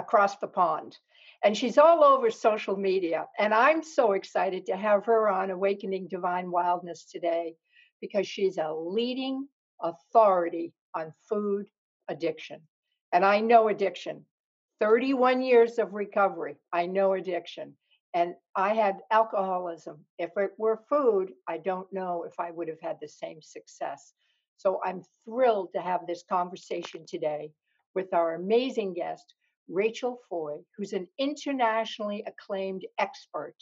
across the pond. And she's all over social media. And I'm so excited to have her on Awakening Divine Wildness today because she's a leading authority on food addiction. And I know addiction. 31 years of recovery. I know addiction. And I had alcoholism. If it were food, I don't know if I would have had the same success. So I'm thrilled to have this conversation today with our amazing guest, Rachel Foy, who's an internationally acclaimed expert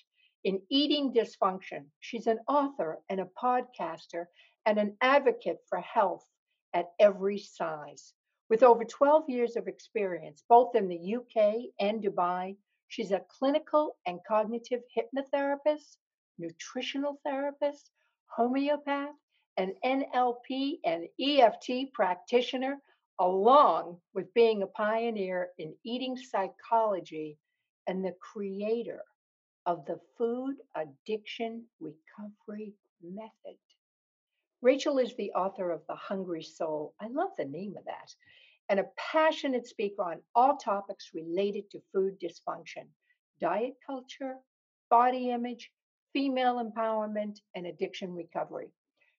in eating dysfunction. She's an author and a podcaster and an advocate for health at every size. With over 12 years of experience, both in the UK and Dubai, she's a clinical and cognitive hypnotherapist, nutritional therapist, homeopath, an NLP and EFT practitioner, along with being a pioneer in eating psychology and the creator of the food addiction recovery method. Rachel is the author of The Hungry Soul. I love the name of that. And a passionate speaker on all topics related to food dysfunction, diet culture, body image, female empowerment, and addiction recovery.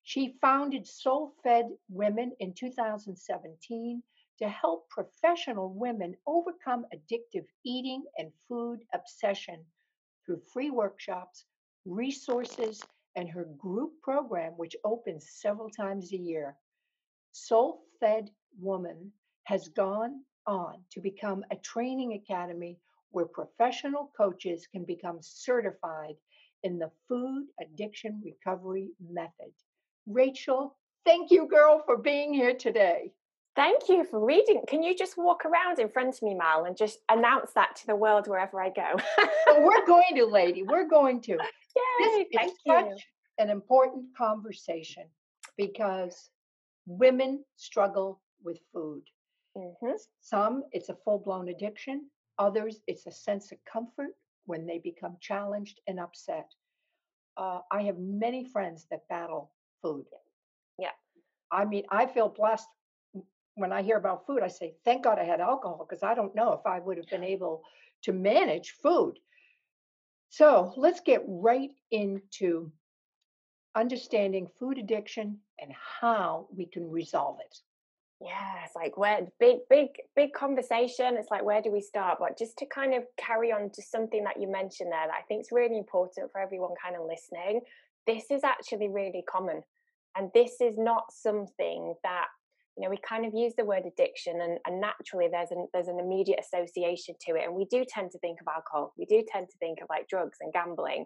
She founded Soul Fed Women in 2017 to help professional women overcome addictive eating and food obsession through free workshops, resources, and her group program, which opens several times a year. Soul Fed Woman has gone on to become a training academy where professional coaches can become certified in the food addiction recovery method. Rachel, thank you, girl, for being here today. Thank you for reading. Can you just walk around in front of me, Mal, and just announce that to the world wherever I go? well, we're going to, lady. We're going to. Yay, this thank is you. such an important conversation because women struggle with food. Mm-hmm. Some, it's a full blown addiction. Others, it's a sense of comfort when they become challenged and upset. Uh, I have many friends that battle food. Yeah. I mean, I feel blessed when I hear about food. I say, thank God I had alcohol because I don't know if I would have been able to manage food. So let's get right into understanding food addiction and how we can resolve it. Yeah, it's like where big, big, big conversation. It's like where do we start? But just to kind of carry on to something that you mentioned there that I think is really important for everyone kind of listening. This is actually really common. And this is not something that you know we kind of use the word addiction and, and naturally there's an there's an immediate association to it and we do tend to think of alcohol we do tend to think of like drugs and gambling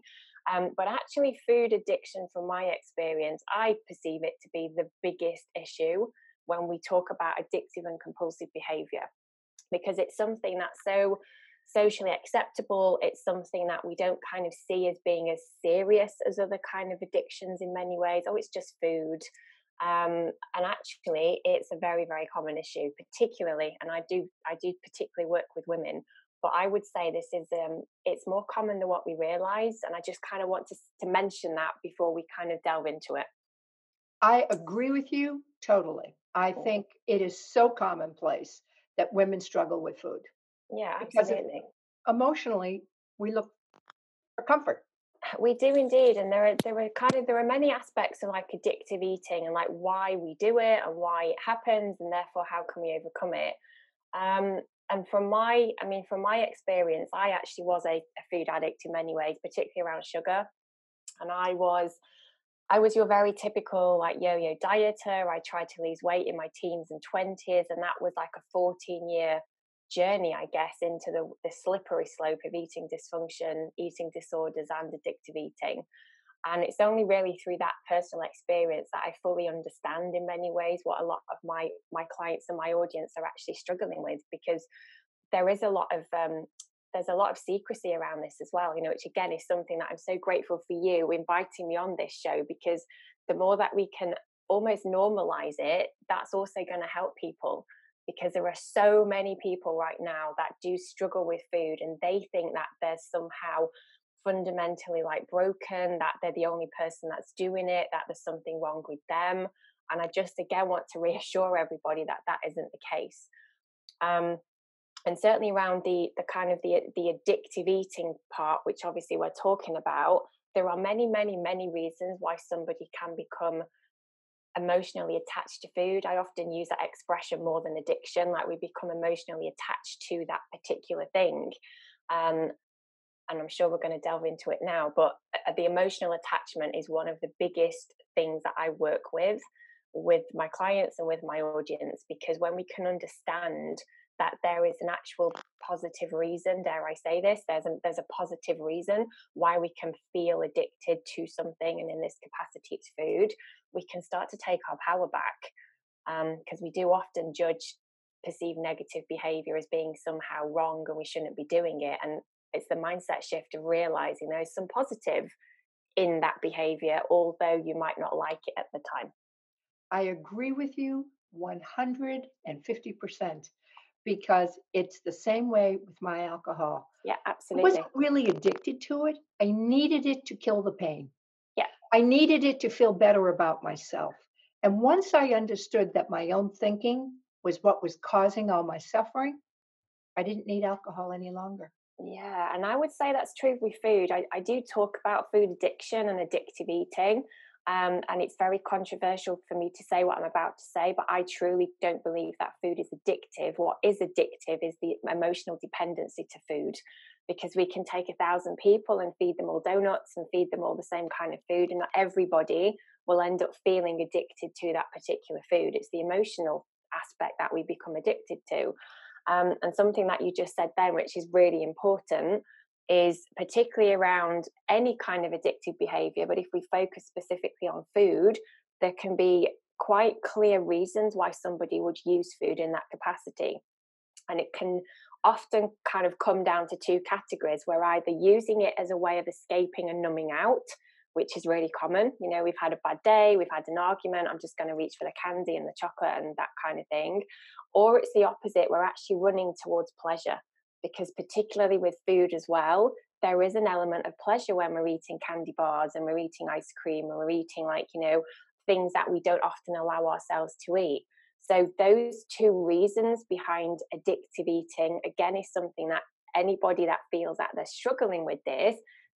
um, but actually food addiction from my experience i perceive it to be the biggest issue when we talk about addictive and compulsive behavior because it's something that's so socially acceptable. It's something that we don't kind of see as being as serious as other kind of addictions in many ways. Oh it's just food. Um, and actually it's a very very common issue particularly and i do i do particularly work with women but i would say this is um, it's more common than what we realize and i just kind of want to, to mention that before we kind of delve into it. I agree with you totally. I think it is so commonplace that women struggle with food. Yeah Because absolutely. Emotionally, we look for comfort. we do indeed and there are there are kind of there are many aspects of like addictive eating and like why we do it and why it happens and therefore how can we overcome it. Um and from my i mean from my experience i actually was a, a food addict in many ways particularly around sugar and i was i was your very typical like yo-yo dieter. I tried to lose weight in my teens and 20s and that was like a 14 year journey, I guess, into the, the slippery slope of eating dysfunction, eating disorders, and addictive eating. And it's only really through that personal experience that I fully understand in many ways what a lot of my my clients and my audience are actually struggling with because there is a lot of um, there's a lot of secrecy around this as well, you know, which again is something that I'm so grateful for you inviting me on this show because the more that we can almost normalize it, that's also going to help people because there are so many people right now that do struggle with food and they think that they're somehow fundamentally like broken, that they're the only person that's doing it, that there's something wrong with them. And I just again want to reassure everybody that that isn't the case. Um, and certainly around the the kind of the the addictive eating part, which obviously we're talking about, there are many, many, many reasons why somebody can become emotionally attached to food. I often use that expression more than addiction, like we become emotionally attached to that particular thing. Um, and I'm sure we're going to delve into it now, but uh, the emotional attachment is one of the biggest things that I work with with my clients and with my audience because when we can understand that there is an actual positive reason dare i say this there's a there's a positive reason why we can feel addicted to something and in this capacity it's food we can start to take our power back because um, we do often judge perceived negative behavior as being somehow wrong and we shouldn't be doing it and it's the mindset shift of realizing there's some positive in that behavior although you might not like it at the time. I agree with you 150% because it's the same way with my alcohol. Yeah, absolutely. I wasn't really addicted to it. I needed it to kill the pain. Yeah. I needed it to feel better about myself. And once I understood that my own thinking was what was causing all my suffering, I didn't need alcohol any longer. Yeah, and I would say that's true with food. I, I do talk about food addiction and addictive eating. Um, and it's very controversial for me to say what I'm about to say, but I truly don't believe that food is addictive. What is addictive is the emotional dependency to food, because we can take a thousand people and feed them all donuts and feed them all the same kind of food, and not everybody will end up feeling addicted to that particular food. It's the emotional aspect that we become addicted to. Um, and something that you just said then, which is really important, is particularly around any kind of addictive behavior. But if we focus specifically on food, there can be quite clear reasons why somebody would use food in that capacity. And it can often kind of come down to two categories where either using it as a way of escaping and numbing out, which is really common. You know, we've had a bad day, we've had an argument, I'm just going to reach for the candy and the chocolate and that kind of thing. Or it's the opposite, we're actually running towards pleasure because particularly with food as well there is an element of pleasure when we're eating candy bars and we're eating ice cream and we're eating like you know things that we don't often allow ourselves to eat so those two reasons behind addictive eating again is something that anybody that feels that they're struggling with this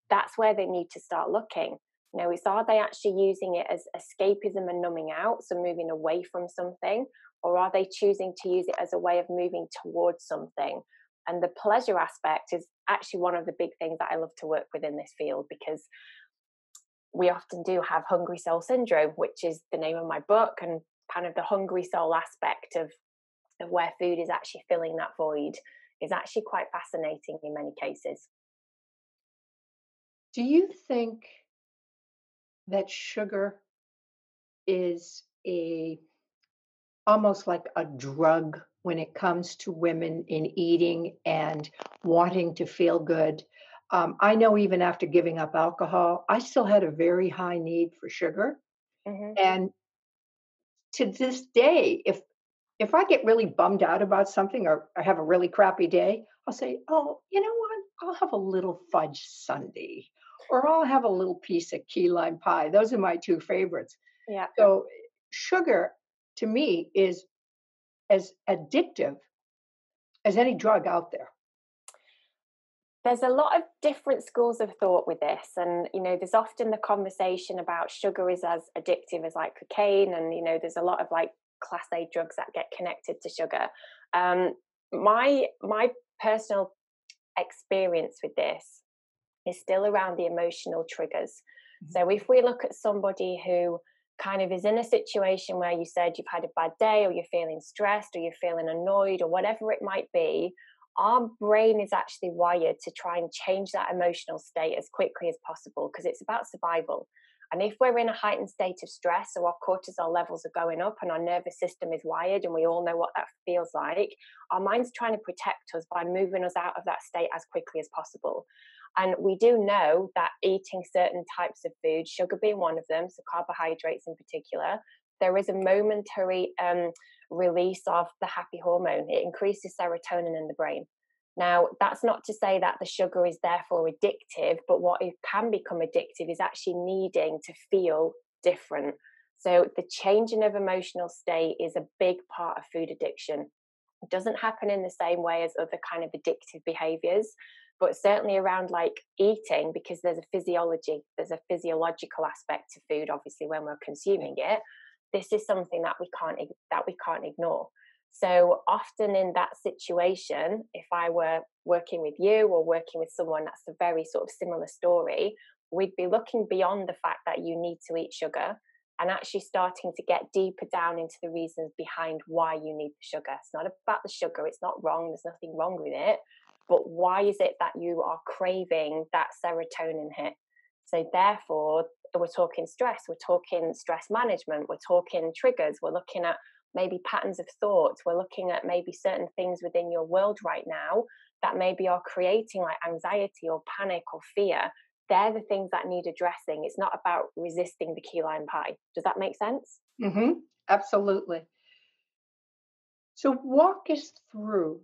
that's where they need to start looking you know, is are they actually using it as escapism and numbing out, so moving away from something, or are they choosing to use it as a way of moving towards something? And the pleasure aspect is actually one of the big things that I love to work with in this field because we often do have hungry soul syndrome, which is the name of my book, and kind of the hungry soul aspect of, of where food is actually filling that void is actually quite fascinating in many cases. Do you think that sugar is a almost like a drug when it comes to women in eating and wanting to feel good. Um, I know even after giving up alcohol, I still had a very high need for sugar. Mm-hmm. And to this day, if if I get really bummed out about something or I have a really crappy day, I'll say, "Oh, you know what? I'll have a little fudge sundae, or I'll have a little piece of key lime pie." Those are my two favorites. Yeah. So sugar to me is as addictive as any drug out there. There's a lot of different schools of thought with this and you know there's often the conversation about sugar is as addictive as like cocaine and you know there's a lot of like class a drugs that get connected to sugar. Um, my my personal experience with this is still around the emotional triggers. Mm-hmm. so if we look at somebody who kind of is in a situation where you said you've had a bad day or you're feeling stressed or you're feeling annoyed or whatever it might be, our brain is actually wired to try and change that emotional state as quickly as possible because it's about survival. And if we're in a heightened state of stress, so our cortisol levels are going up and our nervous system is wired, and we all know what that feels like, our mind's trying to protect us by moving us out of that state as quickly as possible. And we do know that eating certain types of food, sugar being one of them, so carbohydrates in particular, there is a momentary um, release of the happy hormone. It increases serotonin in the brain. Now, that's not to say that the sugar is therefore addictive, but what it can become addictive is actually needing to feel different. So, the changing of emotional state is a big part of food addiction. It doesn't happen in the same way as other kind of addictive behaviors, but certainly around like eating, because there's a physiology, there's a physiological aspect to food, obviously, when we're consuming it. This is something that we can't that we can't ignore. So often in that situation, if I were working with you or working with someone that's a very sort of similar story, we'd be looking beyond the fact that you need to eat sugar and actually starting to get deeper down into the reasons behind why you need the sugar. It's not about the sugar, it's not wrong, there's nothing wrong with it, but why is it that you are craving that serotonin hit? So, therefore, we're talking stress, we're talking stress management, we're talking triggers, we're looking at maybe patterns of thought. We're looking at maybe certain things within your world right now that maybe are creating like anxiety or panic or fear. They're the things that need addressing. It's not about resisting the key lime pie. Does that make sense? Mm-hmm. Absolutely. So, walk us through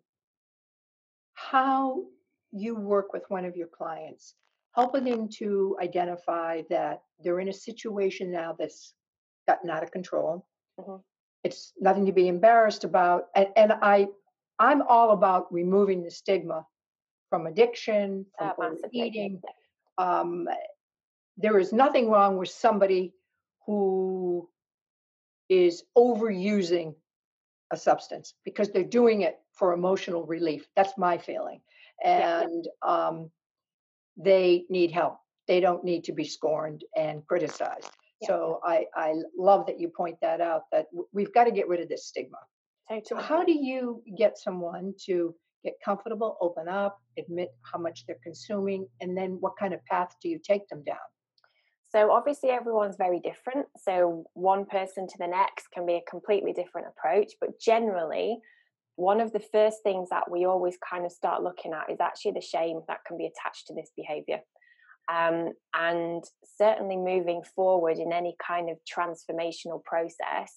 how you work with one of your clients, helping them to identify that they're in a situation now that's gotten out of control. Mm-hmm. It's nothing to be embarrassed about and, and i i'm all about removing the stigma from addiction from uh, eating. um, there is nothing wrong with somebody who is overusing a substance because they're doing it for emotional relief that's my feeling and yeah. um, they need help they don't need to be scorned and criticized so I, I love that you point that out that we've got to get rid of this stigma. So how do you get someone to get comfortable, open up, admit how much they're consuming, and then what kind of path do you take them down? So obviously everyone's very different. So one person to the next can be a completely different approach, but generally one of the first things that we always kind of start looking at is actually the shame that can be attached to this behavior. Um, and certainly moving forward in any kind of transformational process,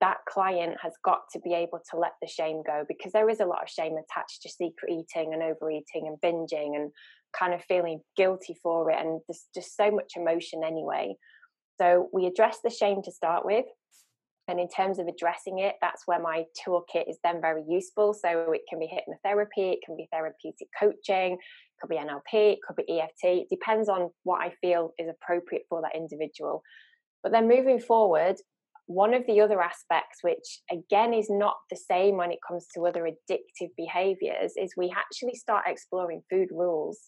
that client has got to be able to let the shame go because there is a lot of shame attached to secret eating and overeating and binging and kind of feeling guilty for it. And there's just so much emotion anyway. So we address the shame to start with. And in terms of addressing it, that's where my toolkit is then very useful. So it can be hypnotherapy, it can be therapeutic coaching, it could be NLP, it could be EFT. It depends on what I feel is appropriate for that individual. But then moving forward, one of the other aspects, which again is not the same when it comes to other addictive behaviors, is we actually start exploring food rules.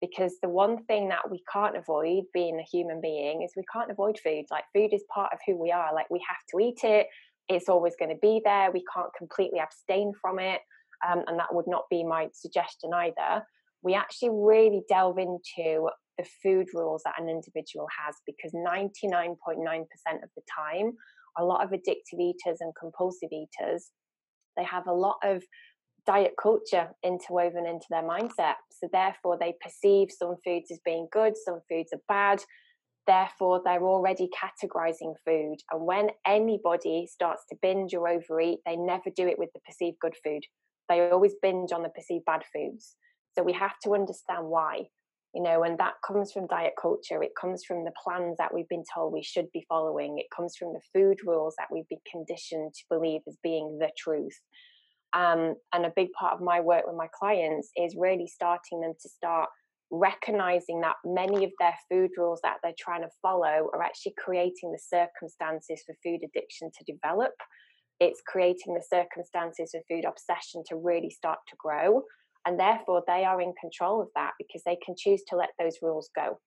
Because the one thing that we can't avoid being a human being is we can't avoid food. Like, food is part of who we are. Like, we have to eat it, it's always going to be there. We can't completely abstain from it. Um, and that would not be my suggestion either we actually really delve into the food rules that an individual has because 99.9% of the time, a lot of addictive eaters and compulsive eaters, they have a lot of diet culture interwoven into their mindset. So therefore, they perceive some foods as being good, some foods are bad. Therefore, they're already categorizing food. And when anybody starts to binge or overeat, they never do it with the perceived good food. They always binge on the perceived bad foods. So we have to understand why, you know, and that comes from diet culture. It comes from the plans that we've been told we should be following. It comes from the food rules that we've been conditioned to believe as being the truth. Um, and a big part of my work with my clients is really starting them to start recognizing that many of their food rules that they're trying to follow are actually creating the circumstances for food addiction to develop. It's creating the circumstances for food obsession to really start to grow and therefore they are in control of that because they can choose to let those rules go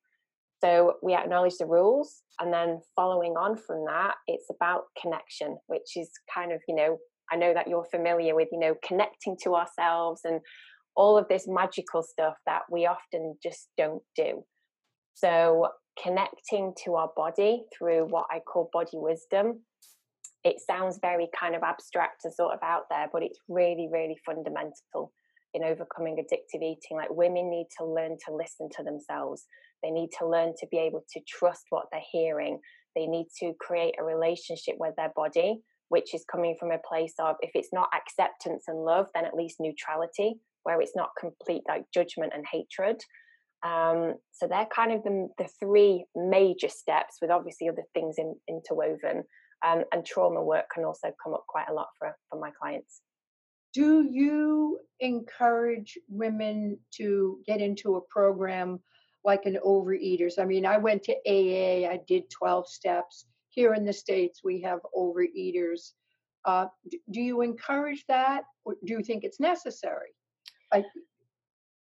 so we acknowledge the rules and then following on from that it's about connection which is kind of you know i know that you're familiar with you know connecting to ourselves and all of this magical stuff that we often just don't do so connecting to our body through what I call body wisdom. It sounds very kind of abstract and sort of out there, but it's really, really fundamental in overcoming addictive eating. Like women need to learn to listen to themselves. They need to learn to be able to trust what they're hearing. They need to create a relationship with their body, which is coming from a place of if it's not acceptance and love, then at least neutrality, where it's not complete like judgment and hatred. Um, so they're kind of the, the three major steps, with obviously other things in, interwoven. Um, and trauma work can also come up quite a lot for for my clients. Do you encourage women to get into a program like an overeaters? I mean, I went to AA, I did 12 steps. Here in the States, we have overeaters. Uh, do you encourage that? Or do you think it's necessary?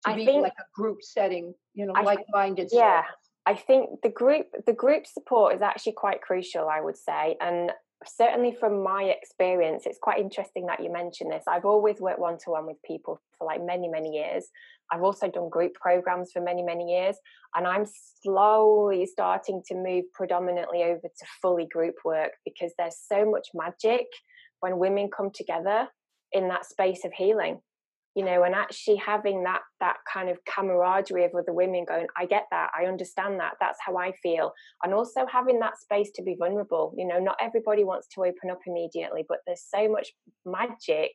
I be think, like a group setting, you know, I- like-minded. yeah i think the group the group support is actually quite crucial i would say and certainly from my experience it's quite interesting that you mentioned this. I've always worked one-to-one with people for like many many years. I've also done group programs for many many years and i'm slowly starting to move predominantly over to fully group work because there's so much magic when women come together in that space of healing you know and actually having that that kind of camaraderie of other women going i get that i understand that that's how i feel and also having that space to be vulnerable you know not everybody wants to open up immediately but there's so much magic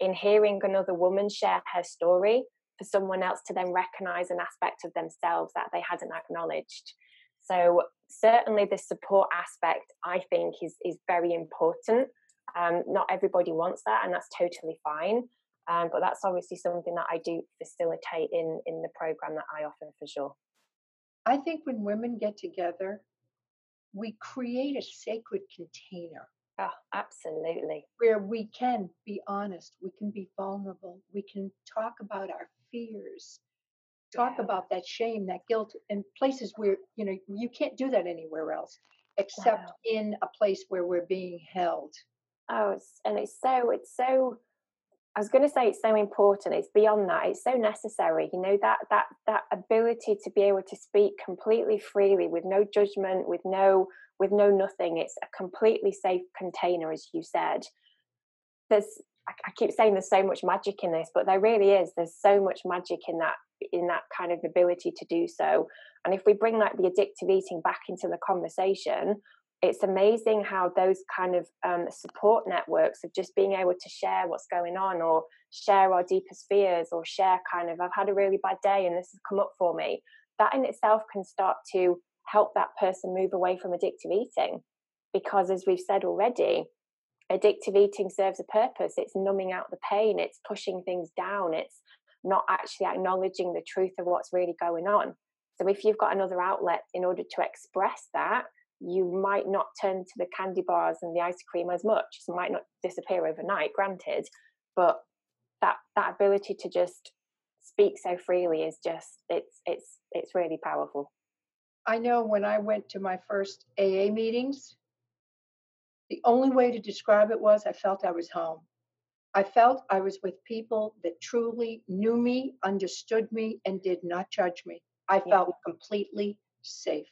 in hearing another woman share her story for someone else to then recognize an aspect of themselves that they hadn't acknowledged. So certainly the support aspect i think is is very important. Um, not everybody wants that and that's totally fine um, but that's obviously something that I do facilitate in in the program that I offer for sure. I think when women get together, we create a sacred container Oh, absolutely. where we can be honest, we can be vulnerable, we can talk about our fears, talk Yeah. about that shame, that guilt, in places where you know you can't do that anywhere else except Wow. in a place where we're being held. Oh, it's, and it's so it's so. I was going to say it's so important. It's beyond that. It's so necessary. You know that that that ability to be able to speak completely freely with no judgment, with no with no nothing. It's a completely safe container, as you said. There's I, keep saying there's so much magic in this, but there really is. There's so much magic in that in that kind of ability to do so. And if we bring like the addictive eating back into the conversation, it's amazing how those kind of um, support networks of just being able to share what's going on or share our deepest fears or share kind of i've had a really bad day and this has come up for me. That in itself can start to help that person move away from addictive eating because as we've said already addictive eating serves a purpose. It's numbing out the pain. It's pushing things down. It's not actually acknowledging the truth of what's really going on. So if you've got another outlet in order to express that you might not turn to the candy bars and the ice cream as much. It might not disappear overnight, granted, but that that ability to just speak so freely is just it's it's it's really powerful. I know when I went to my first AA meetings, the only way to describe it was I felt I was home. I felt I was with people that truly knew me, understood me, and did not judge me. I Yeah. felt completely safe.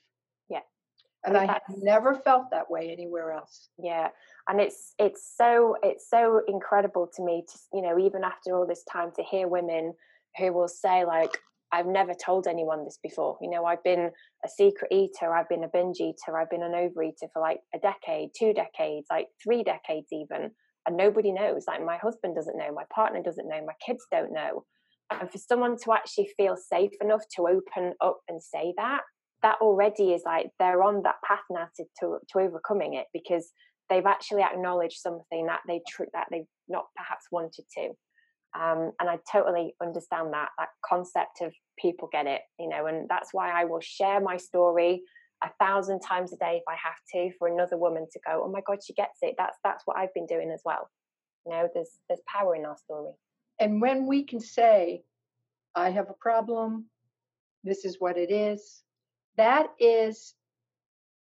And I never felt that way anywhere else. Yeah, and it's it's so it's so incredible to me to you know even after all this time to hear women who will say like I've never told anyone this before. You know, I've been a secret eater, I've been a binge eater, I've been an overeater for like a decade, two decades, like three decades even, and nobody knows. Like my husband doesn't know, my partner doesn't know, my kids don't know. And for someone to actually feel safe enough to open up and say that, that already is like they're on that path now to, to, to overcoming it because they've actually acknowledged something that they tr- that they've not perhaps wanted to. Um, and i totally understand that that concept of people get it you know and that's why i will share my story a thousand times a day if i have to for another woman to go oh my god she gets it. That's that's what i've been doing as well. You know there's there's power in our story. And when we can say, I have a problem, this is what it is, that is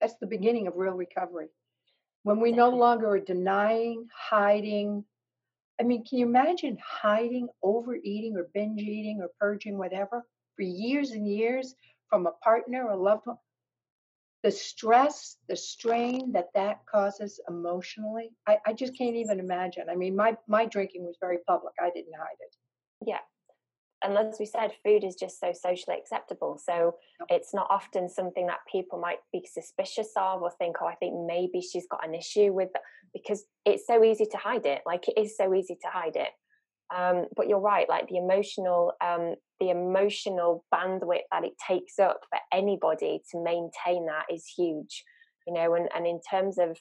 that's the beginning of real recovery. When we no longer are denying, hiding. I mean, can you imagine hiding, overeating, or binge eating, or purging, whatever, for years and years from a partner or loved one? the stress, the strain that that causes emotionally, I, I just can't even imagine. I mean, my my drinking was very public. I didn't hide it. Yeah. And as we said, food is just so socially acceptable. So it's not often something that people might be suspicious of or think, oh, I think maybe she's got an issue with, because it's so easy to hide it. Like it is so easy to hide it um, but you're right like the emotional um, the emotional bandwidth that it takes up for anybody to maintain that is huge you know and, and in terms of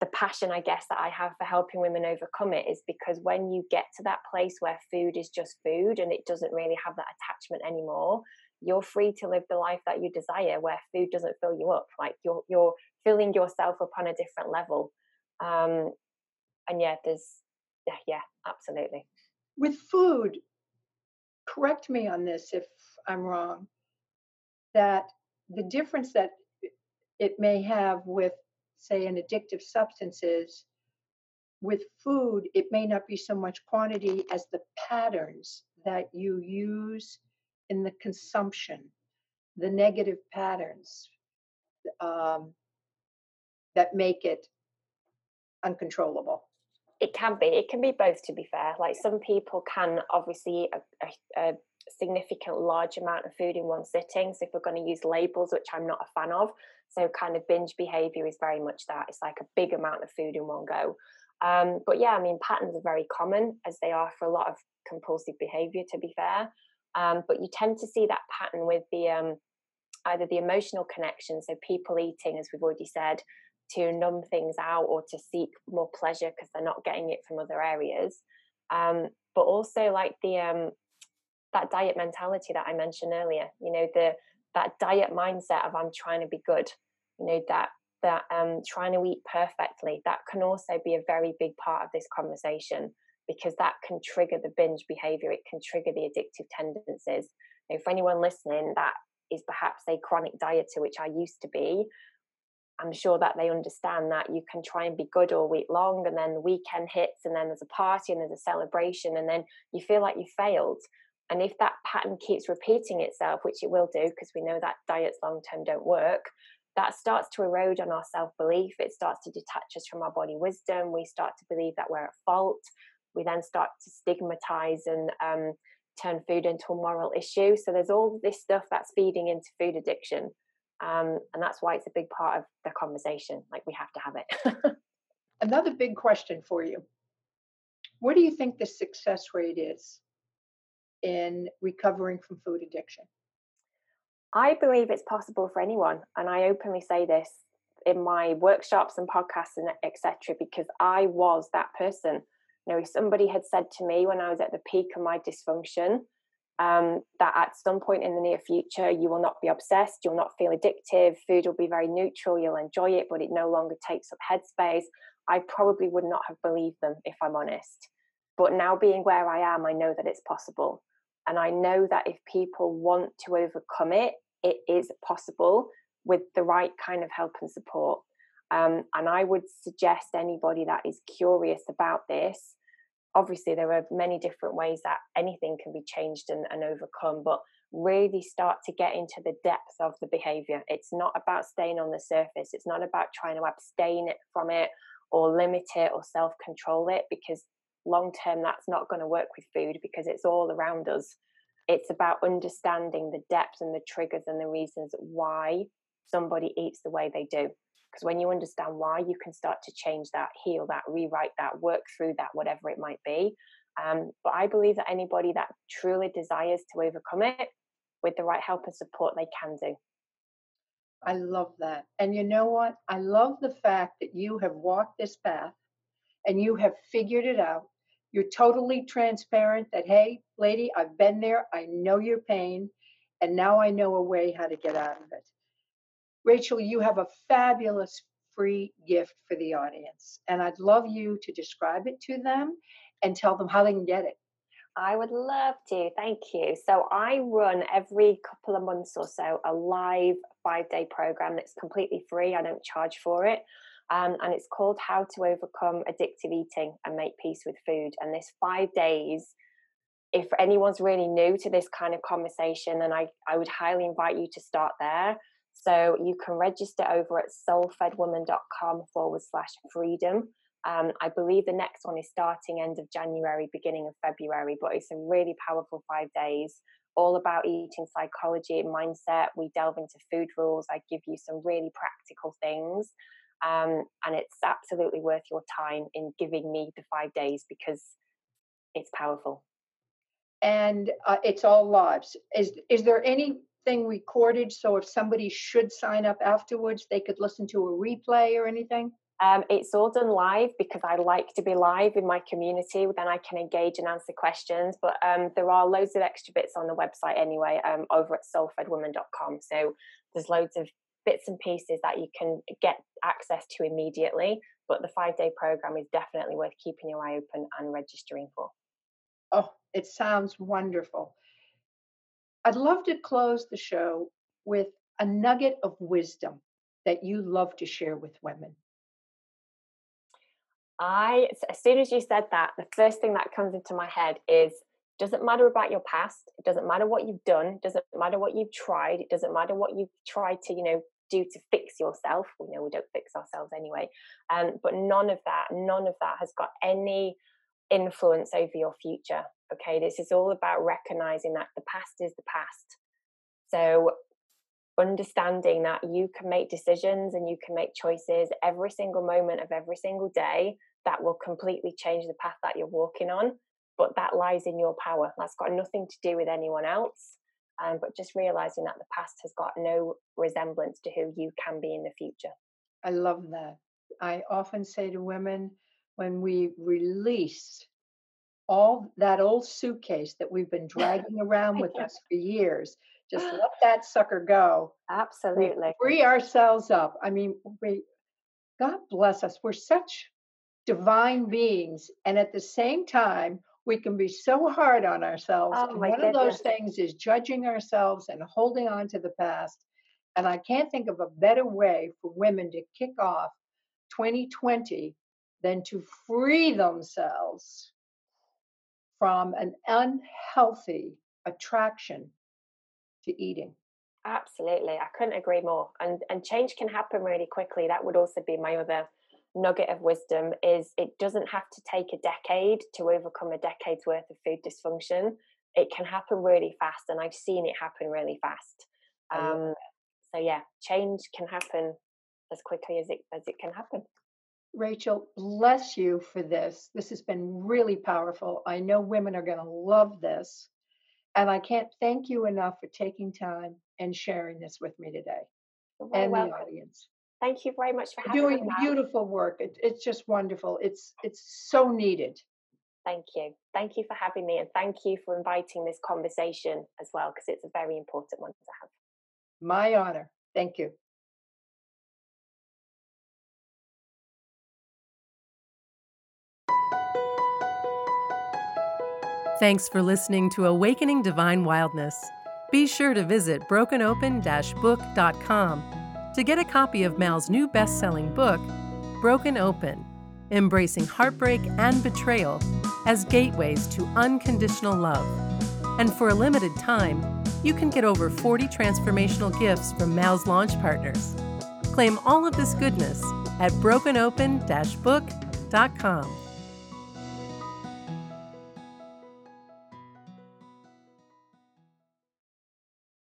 the passion i guess that i have for helping women overcome it is because when you get to that place where food is just food and it doesn't really have that attachment anymore you're free to live the life that you desire where food doesn't fill you up like you're you're filling yourself up on a different level um and yeah there's yeah, yeah, absolutely. With food, correct me on this if I'm wrong, that the difference that it may have with, say, an addictive substances, with food, it may not be so much quantity as the patterns that you use in the consumption, the negative patterns um, that make it uncontrollable. It can be it can be both to be fair. Like some people can obviously a, a, a, significant large amount of food in one sitting. So if we're going to use labels which i'm not a fan of so kind of binge behavior is very much that it's like a big amount of food in one go. Um, but yeah i mean patterns are very common as they are for a lot of compulsive behavior to be fair. Um, but you tend to see that pattern with the um, either the emotional connection so people eating as we've already said to numb things out or to seek more pleasure because they're not getting it from other areas. Um, but also like the um, that diet mentality that i mentioned earlier you know the that diet mindset of i'm trying to be good you know that that um, trying to eat perfectly that can also be a very big part of this conversation because that can trigger the binge behavior it can trigger the addictive tendencies you for anyone listening that is perhaps a chronic dieter which i used to be I'm sure that they understand that you can try and be good all week long, and then the weekend hits, and then there's a party and there's a celebration, and then you feel like you failed. And if that pattern keeps repeating itself, which it will do, because we know that diets long term don't work, that starts to erode on our self belief. It starts to detach us from our body wisdom. We start to believe that we're at fault. We then start to stigmatize and um, turn food into a moral issue. So there's all this stuff that's feeding into food addiction. Um, and that's why it's a big part of the conversation. Like we have to have it. Another big question for you What do you think the success rate is in recovering from food addiction? I believe it's possible for anyone. And I openly say this in my workshops and podcasts and etc. because I was that person. You know, if somebody had said to me when I was at the peak of my dysfunction, um, that at some point in the near future you will not be obsessed, you'll not feel addictive, food will be very neutral, you'll enjoy it, but it no longer takes up headspace. I probably would not have believed them if I'm honest. But now being where I am, I know that it's possible. And I know that if people want to overcome it, it is possible with the right kind of help and support. Um, and I would suggest anybody that is curious about this obviously there are many different ways that anything can be changed and, and overcome but really start to get into the depth of the behavior it's not about staying on the surface it's not about trying to abstain from it or limit it or self control it because long term that's not going to work with food because it's all around us. It's about understanding the depth and the triggers and the reasons why somebody eats the way they do. Because when you understand why you can start to change that heal that rewrite that work through that whatever it might be. Um, but i believe that anybody that truly desires to overcome it with the right help and support they can do. I love that. And you know what? I love the fact that you have walked this path and you have figured it out you're totally transparent that hey lady i've been there i know your pain and now i know a way how to get out of it Rachel, you have a fabulous free gift for the audience, and I'd love you to describe it to them and tell them how they can get it. I would love to. Thank you. So, I run every couple of months or so a live five day program that's completely free. I don't charge for it. Um, and it's called How to Overcome Addictive Eating and Make Peace with Food. And this five days, if anyone's really new to this kind of conversation, then I, I would highly invite you to start there So you can register over at soulfedwoman.com forward slash freedom. Um, I believe the next one is starting end of January, beginning of February, but it's a really powerful five days, all about eating psychology and mindset. We delve into food rules. I give you some really practical things. Um, and it's absolutely worth your time in giving me the five days because it's powerful. And uh, it's all lives. Is is there anything recorded so if somebody should sign up afterwards, they could listen to a replay or anything? Um, it's all done live because I like to be live in my community. Then I can engage and answer questions. But um, there are loads of extra bits on the website anyway, um, over at soulfedwoman.com. So there's loads of bits and pieces that you can get access to immediately. But the five day program is definitely worth keeping your eye open and registering for. Oh, it sounds wonderful. I'd love to close the show with a nugget of wisdom that you love to share with women. I, as soon as you said that, the first thing that comes into my head is doesn't matter about your past. It doesn't matter what you've done. It doesn't matter what you've tried. It doesn't matter what you've tried to, you know, do to fix yourself. We know we don't fix ourselves anyway. Um, but none of that, none of that has got any influence over your future. Okay, this is all about recognizing that the past is the past. So understanding that you can make decisions and you can make choices every single moment of every single day that will completely change the path that you're walking on. But that lies in your power. That's got nothing to do with anyone else. Um, but just realizing that the past has got no resemblance to who you can be in the future. I love that. I often say to women when we release all that old suitcase that we've been dragging around with us for years, just let that sucker go. Absolutely. We free ourselves up. I mean, we, God bless us. We're such divine beings. And at the same time, we can be so hard on ourselves. Oh, one of those things is judging ourselves and holding on to the past. And I can't think of a better way for women to kick off 2020 than to free themselves from an unhealthy attraction to eating. Absolutely. I couldn't agree more. And and change can happen really quickly. That would also be my other nugget of wisdom is it doesn't have to take a decade to overcome a decade's worth of food dysfunction. It can happen really fast and I've seen it happen really fast. Um, so yeah, change can happen as quickly as it as it can happen. Rachel, bless you for this. This has been really powerful. I know women are going to love this. And I can't thank you enough for taking time and sharing this with me today You're and the welcome. audience. Thank you very much for You're having doing Mal. beautiful work. It, it's just wonderful. It's it's so needed. Thank you. Thank you for having me and thank you for inviting this conversation as well because it's a very important one to have. My honor. Thank you. Thanks for listening to Awakening Divine Wildness. Be sure to visit brokenopen book.com to get a copy of Mal's new best selling book, Broken Open Embracing Heartbreak and Betrayal as Gateways to Unconditional Love. And for a limited time, you can get over 40 transformational gifts from Mal's launch partners. Claim all of this goodness at brokenopen book.com.